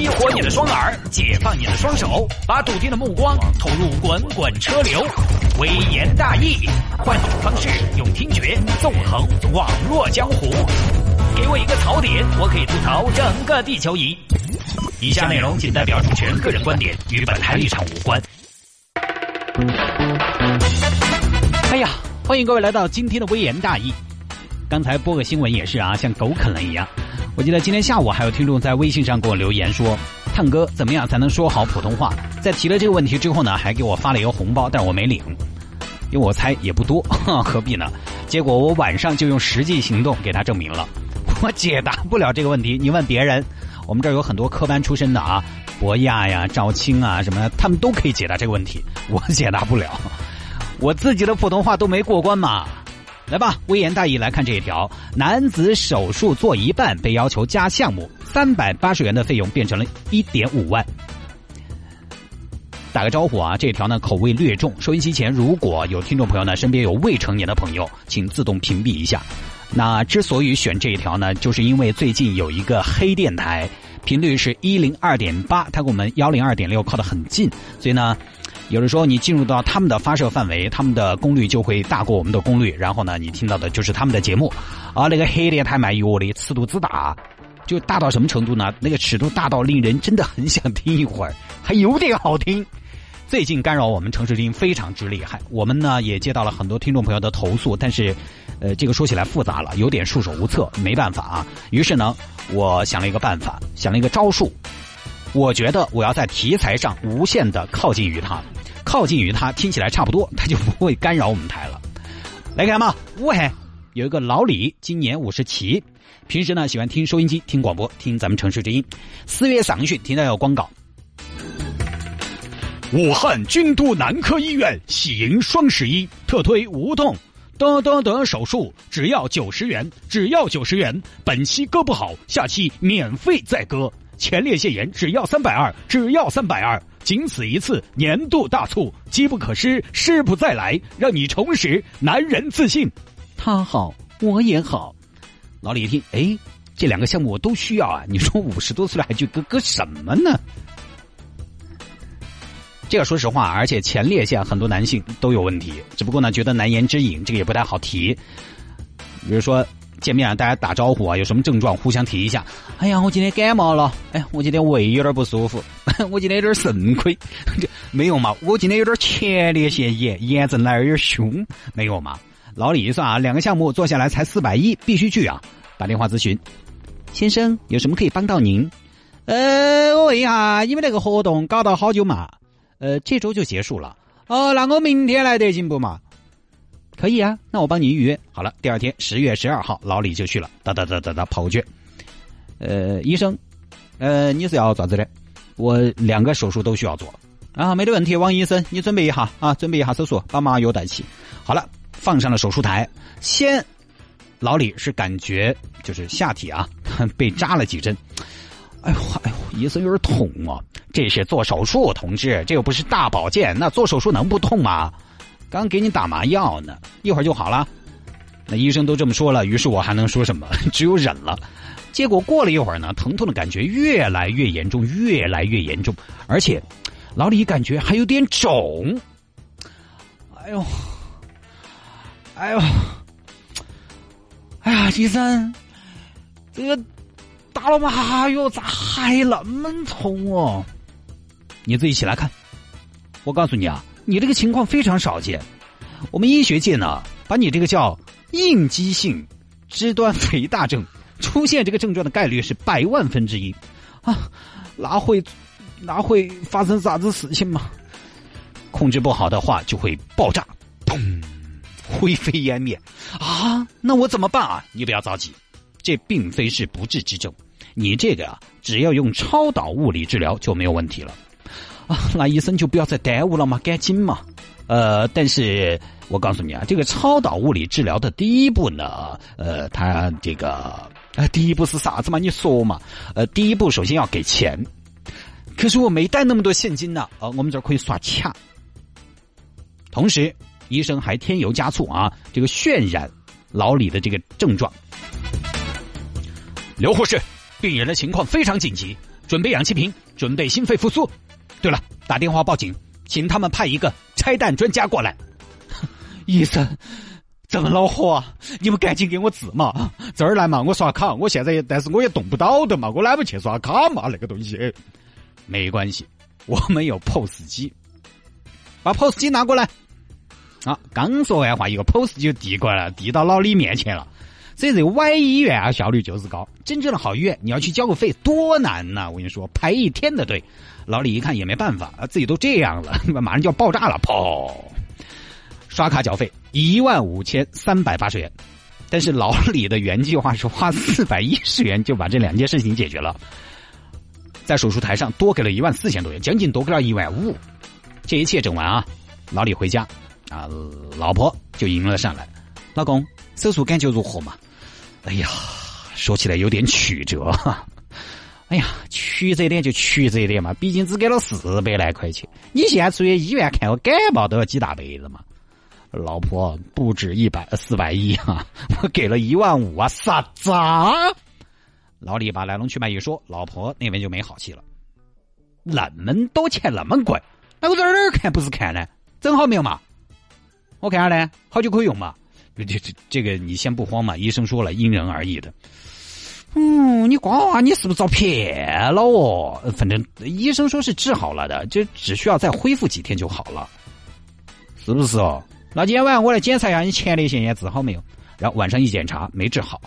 激活你的双耳，解放你的双手，把笃定的目光投入滚滚车流。微言大义，换种方式，用听觉纵横网络江湖。给我一个槽点，我可以吐槽整个地球仪。以下内容仅代表主持人个人观点，与本台立场无关。哎呀，欢迎各位来到今天的微言大义。刚才播个新闻也是啊，像狗啃了一样。我记得今天下午还有听众在微信上给我留言说：“探哥，怎么样才能说好普通话？”在提了这个问题之后呢，还给我发了一个红包，但我没领，因为我猜也不多，何必呢？结果我晚上就用实际行动给他证明了，我解答不了这个问题。你问别人，我们这儿有很多科班出身的啊，博亚呀、赵青啊什么，他们都可以解答这个问题，我解答不了，我自己的普通话都没过关嘛。来吧，微言大义来看这一条：男子手术做一半被要求加项目，三百八十元的费用变成了一点五万。打个招呼啊，这条呢口味略重，收音机前如果有听众朋友呢身边有未成年的朋友，请自动屏蔽一下。那之所以选这一条呢，就是因为最近有一个黑电台，频率是一零二点八，它跟我们幺零二点六靠得很近，所以呢。有的时候你进入到他们的发射范围，他们的功率就会大过我们的功率，然后呢，你听到的就是他们的节目。而那个黑电台卖药的尺度之大，就大到什么程度呢？那个尺度大到令人真的很想听一会儿，还有点好听。最近干扰我们城市听非常之厉害，我们呢也接到了很多听众朋友的投诉，但是，呃，这个说起来复杂了，有点束手无策，没办法啊。于是呢，我想了一个办法，想了一个招数。我觉得我要在题材上无限的靠近于他。靠近于他，听起来差不多，他就不会干扰我们台了。来看嘛，武汉有一个老李，今年五十七，平时呢喜欢听收音机、听广播、听咱们城市之音。四月上旬听到有广告，武汉军都男科医院喜迎双十一，特推无痛得得得手术，只要九十元，只要九十元。本期割不好，下期免费再割。前列腺炎只要三百二，只要三百二。仅此一次年度大促，机不可失，失不再来，让你重拾男人自信。他好，我也好。老李一听，哎，这两个项目我都需要啊！你说五十多岁了还去割割什么呢？这个说实话，而且前列腺很多男性都有问题，只不过呢，觉得难言之隐，这个也不太好提。比如说。见面啊大家打招呼啊，有什么症状互相提一下。哎呀，我今天感冒了。哎，我今天胃有点不舒服。我今天有点肾亏。没有嘛？我今天有点前列腺炎，炎症来有点凶。没有嘛？老李一算啊，两个项目做下来才四百一，必须去啊！打电话咨询，先生有什么可以帮到您？呃，我问一下，你们那个活动搞到好久嘛？呃，这周就结束了。哦，那我明天来得行不嘛？可以啊，那我帮你预约好了。第二天十月十二号，老李就去了，哒哒哒哒哒跑过去。呃，医生，呃，你是要咋子的？我两个手术都需要做啊，没得问题。王医生，你准备一下啊，准备一下手术，把麻药带齐。好了，放上了手术台。先，老李是感觉就是下体啊被扎了几针。哎呦哎呦，医生有点痛啊。这是做手术，同志，这又不是大保健，那做手术能不痛吗？刚给你打麻药呢，一会儿就好了。那医生都这么说了，于是我还能说什么？只有忍了。结果过了一会儿呢，疼痛的感觉越来越严重，越来越严重，而且老李感觉还有点肿。哎呦，哎呦，哎呀，医生，这个打了麻药咋还那么痛哦？你自己起来看，我告诉你啊。你这个情况非常少见，我们医学界呢，把你这个叫应激性肢端肥大症，出现这个症状的概率是百万分之一，啊，哪会哪会发生啥子事情嘛？控制不好的话就会爆炸，砰，灰飞烟灭啊！那我怎么办啊？你不要着急，这并非是不治之症，你这个啊，只要用超导物理治疗就没有问题了。啊，那医生就不要再耽误了嘛，赶紧嘛。呃，但是我告诉你啊，这个超导物理治疗的第一步呢，呃，他这个啊，第一步是啥子嘛？你说嘛？呃，第一步首先要给钱，可是我没带那么多现金呢。呃，我们这儿可以刷卡。同时，医生还添油加醋啊，这个渲染老李的这个症状。刘护士，病人的情况非常紧急，准备氧气瓶，准备心肺复苏。对了，打电话报警，请他们派一个拆弹专家过来。医生，这么恼火啊！你们赶紧给我治嘛！这儿来嘛，我刷卡，我现在也但是我也动不到的嘛，我懒不去刷卡嘛，那个东西。没关系，我们有 POS 机，把 POS 机拿过来。啊，刚说完话，一个 POS 就递过来了，递到老李面前了。所以这个 Y 医院啊，效率就是高。真正的好医院，你要去交个费，多难呐！我跟你说，排一天的队。老李一看也没办法，啊，自己都这样了，马上就要爆炸了，砰！刷卡缴费一万五千三百八十元，但是老李的原计划是花四百一十元就把这两件事情解决了，在手术台上多给了一万四千多元，将近多给了一万五。这一切整完啊，老李回家啊，老婆就迎了上来，老公，手术感觉如何嘛？哎呀，说起来有点曲折。哎呀，曲折点就曲折点嘛，毕竟只给了四百来块钱。你现在出去医院看个感冒都要几大杯子嘛。老婆不止一百四百一啊，我给了一万五啊，啥子？老李把来龙去脉一说，老婆那边就没好气了。那么多钱那么贵，那我在哪儿看不是看呢？整好没有嘛？我看下呢，好久可以用嘛？这这这个你先不慌嘛，医生说了，因人而异的。嗯，你瓜娃，你是不是遭骗了哦？反正医生说是治好了的，就只需要再恢复几天就好了，是不是哦？那今天晚上我来检查一下你前列腺炎治好没有？然后晚上一检查没治好，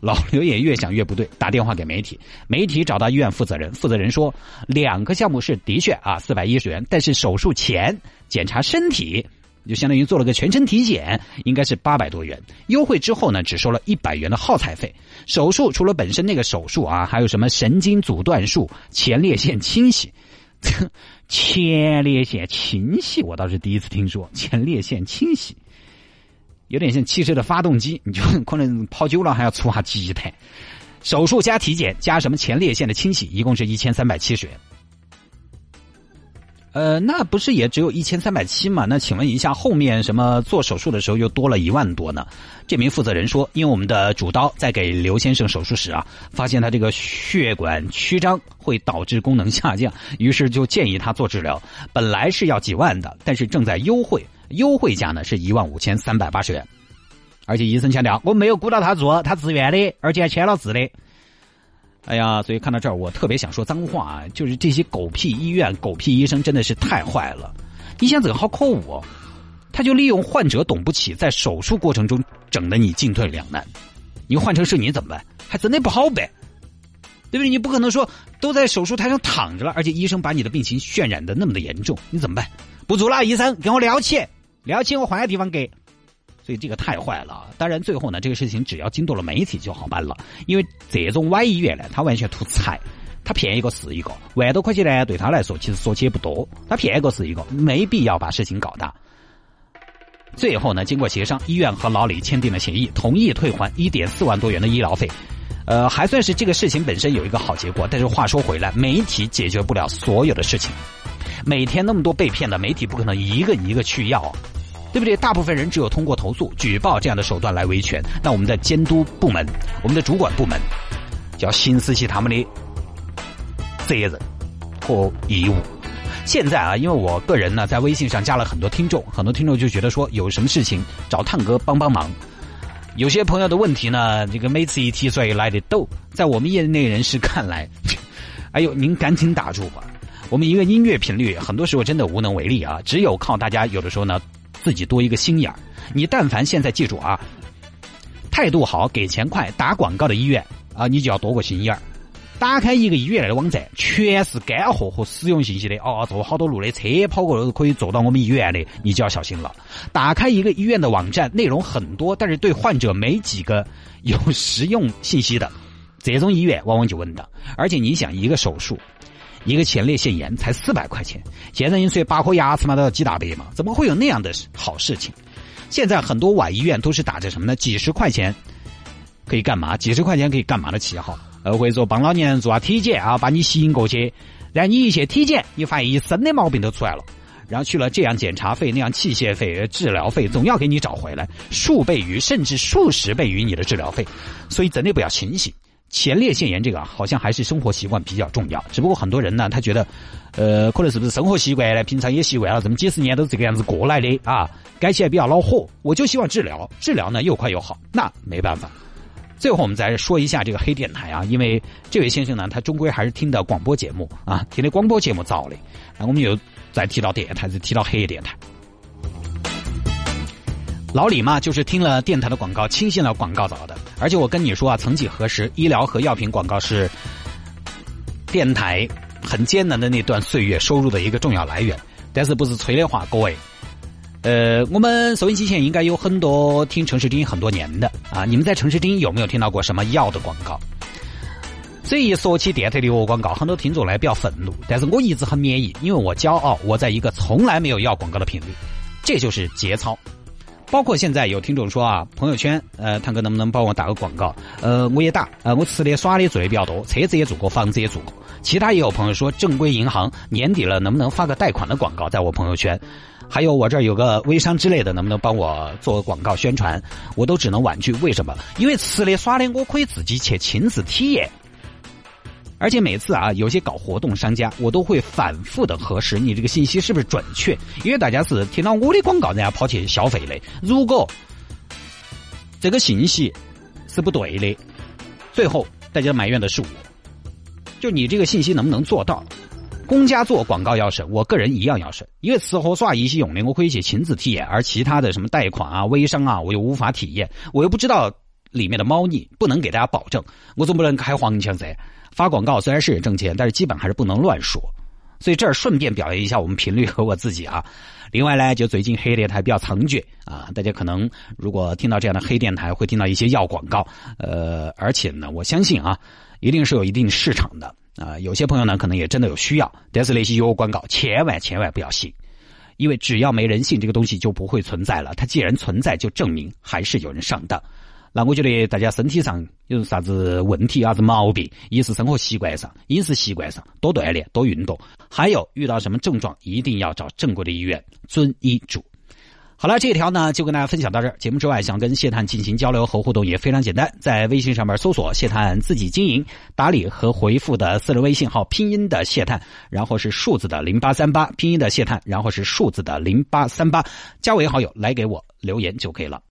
老刘也越想越不对，打电话给媒体，媒体找到医院负责人，负责人说两个项目是的确啊四百一十元，但是手术前检查身体。就相当于做了个全身体检，应该是八百多元。优惠之后呢，只收了一百元的耗材费。手术除了本身那个手术啊，还有什么神经阻断术、前列腺清洗。前列腺清洗，我倒是第一次听说。前列腺清洗，有点像汽车的发动机，你就可能跑久了还要出下机台。手术加体检加什么前列腺的清洗，一共是一千三百七十元。呃，那不是也只有一千三百七嘛？那请问一下，后面什么做手术的时候又多了一万多呢？这名负责人说，因为我们的主刀在给刘先生手术时啊，发现他这个血管曲张会导致功能下降，于是就建议他做治疗。本来是要几万的，但是正在优惠，优惠价呢是一万五千三百八十元。而且医生强调，我没有鼓捣他做，他自愿的，而且还签了字的。哎呀，所以看到这儿，我特别想说脏话，就是这些狗屁医院、狗屁医生真的是太坏了。你想怎个好扣我，他就利用患者懂不起，在手术过程中整得你进退两难。你换成是你怎么办？还真的不好呗，对不对？你不可能说都在手术台上躺着了，而且医生把你的病情渲染的那么的严重，你怎么办？不足了，医生，给我撩起，撩起，我换个地方给。所以这个太坏了。当然，最后呢，这个事情只要惊动了媒体就好办了。因为这种歪医院呢，他完全图财，他骗一个是一个，万多块钱呢，对他来说其实说起也不多。他骗一个是一个，没必要把事情搞大。最后呢，经过协商，医院和老李签订了协议，同意退还一点四万多元的医疗费。呃，还算是这个事情本身有一个好结果。但是话说回来，媒体解决不了所有的事情。每天那么多被骗的，媒体不可能一个一个去要。对不对？大部分人只有通过投诉、举报这样的手段来维权。那我们的监督部门、我们的主管部门，就要行使起他们的责任和义务。现在啊，因为我个人呢，在微信上加了很多听众，很多听众就觉得说，有什么事情找探哥帮帮忙。有些朋友的问题呢，这个每次一提出来来的逗，在我们业内人士看来，哎呦，您赶紧打住吧。我们一个音乐频率，很多时候真的无能为力啊，只有靠大家有的时候呢。自己多一个心眼儿，你但凡现在记住啊，态度好、给钱快、打广告的医院啊，你就要多个心眼儿。打开一个医院的网站，全是干货和使用信息的哦，坐好多路的车跑过都可以坐到我们医院的，你就要小心了。打开一个医院的网站，内容很多，但是对患者没几个有实用信息的，这种医院往往就稳当。而且你想，一个手术。一个前列腺炎才四百块钱，现在你说拔颗牙齿嘛都要几大百嘛，怎么会有那样的好事情？现在很多外医院都是打着什么呢？几十块钱可以干嘛？几十块钱可以干嘛的旗号？呃，或者说帮老年人做下体检啊，把你吸引过去，然后你一些体检，你发现一身的毛病都出来了，然后去了这样检查费、那样器械费、治疗费，总要给你找回来数倍于甚至数十倍于你的治疗费，所以真的不要轻信。前列腺炎这个好像还是生活习惯比较重要。只不过很多人呢，他觉得，呃，可能是不是生活习惯呢？平常也习惯了，这么几十年都这个样子过来的啊，改起来比较恼火。我就希望治疗，治疗呢又快又好，那没办法。最后我们再说一下这个黑电台啊，因为这位先生呢，他终归还是听的广播节目啊，听的广播节目早的。那我们又再提到电台，就提到黑电台。老李嘛，就是听了电台的广告，轻信了广告早的。而且我跟你说啊，曾几何时，医疗和药品广告是电台很艰难的那段岁月收入的一个重要来源。但是不是吹的话，各位，呃，我们收音机前应该有很多听城市听很多年的啊，你们在城市听有没有听到过什么药的广告？所以一说起电台的药广告，很多听众呢比较愤怒，但是我一直很免疫，因为我骄傲，我在一个从来没有药广告的频率，这就是节操。包括现在有听众说啊，朋友圈，呃，堂哥能不能帮我打个广告？呃，我也打，呃，我吃的耍的做的比较多，车子也做过，房子也做过。其他也有朋友说，正规银行年底了，能不能发个贷款的广告在我朋友圈？还有我这儿有个微商之类的，能不能帮我做广告宣传？我都只能婉拒，为什么？因为吃的耍的我可以自己去亲自体验。而且每次啊，有些搞活动商家，我都会反复的核实你这个信息是不是准确，因为大家是听到我的广告人家跑去消费的。如果这个信息是不对的，最后大家埋怨的是我。就你这个信息能不能做到？公家做广告要审，我个人一样要审，因为吃喝耍一些用的，我可以去亲自体验，而其他的什么贷款啊、微商啊，我又无法体验，我又不知道里面的猫腻，不能给大家保证，我总不能开黄腔噻。发广告虽然是挣钱，但是基本还是不能乱说。所以这儿顺便表扬一下我们频率和我自己啊。另外呢，就最近黑电台比较猖獗啊，大家可能如果听到这样的黑电台，会听到一些药广告。呃，而且呢，我相信啊，一定是有一定市场的啊。有些朋友呢，可能也真的有需要，但是那些药广告千万千万不要信，因为只要没人信，这个东西就不会存在了。它既然存在，就证明还是有人上当。那我觉得大家身体上有啥子问题、啥子毛病，一是生活习惯上、饮食习惯上多锻炼、多运动，还有遇到什么症状，一定要找正规的医院遵医嘱。好了，这一条呢就跟大家分享到这儿。节目之外，想跟谢探进行交流和互动也非常简单，在微信上面搜索“谢探自己经营”，打理和回复的私人微信号拼音的谢探，然后是数字的零八三八，拼音的谢探，然后是数字的零八三八，加为好友来给我留言就可以了。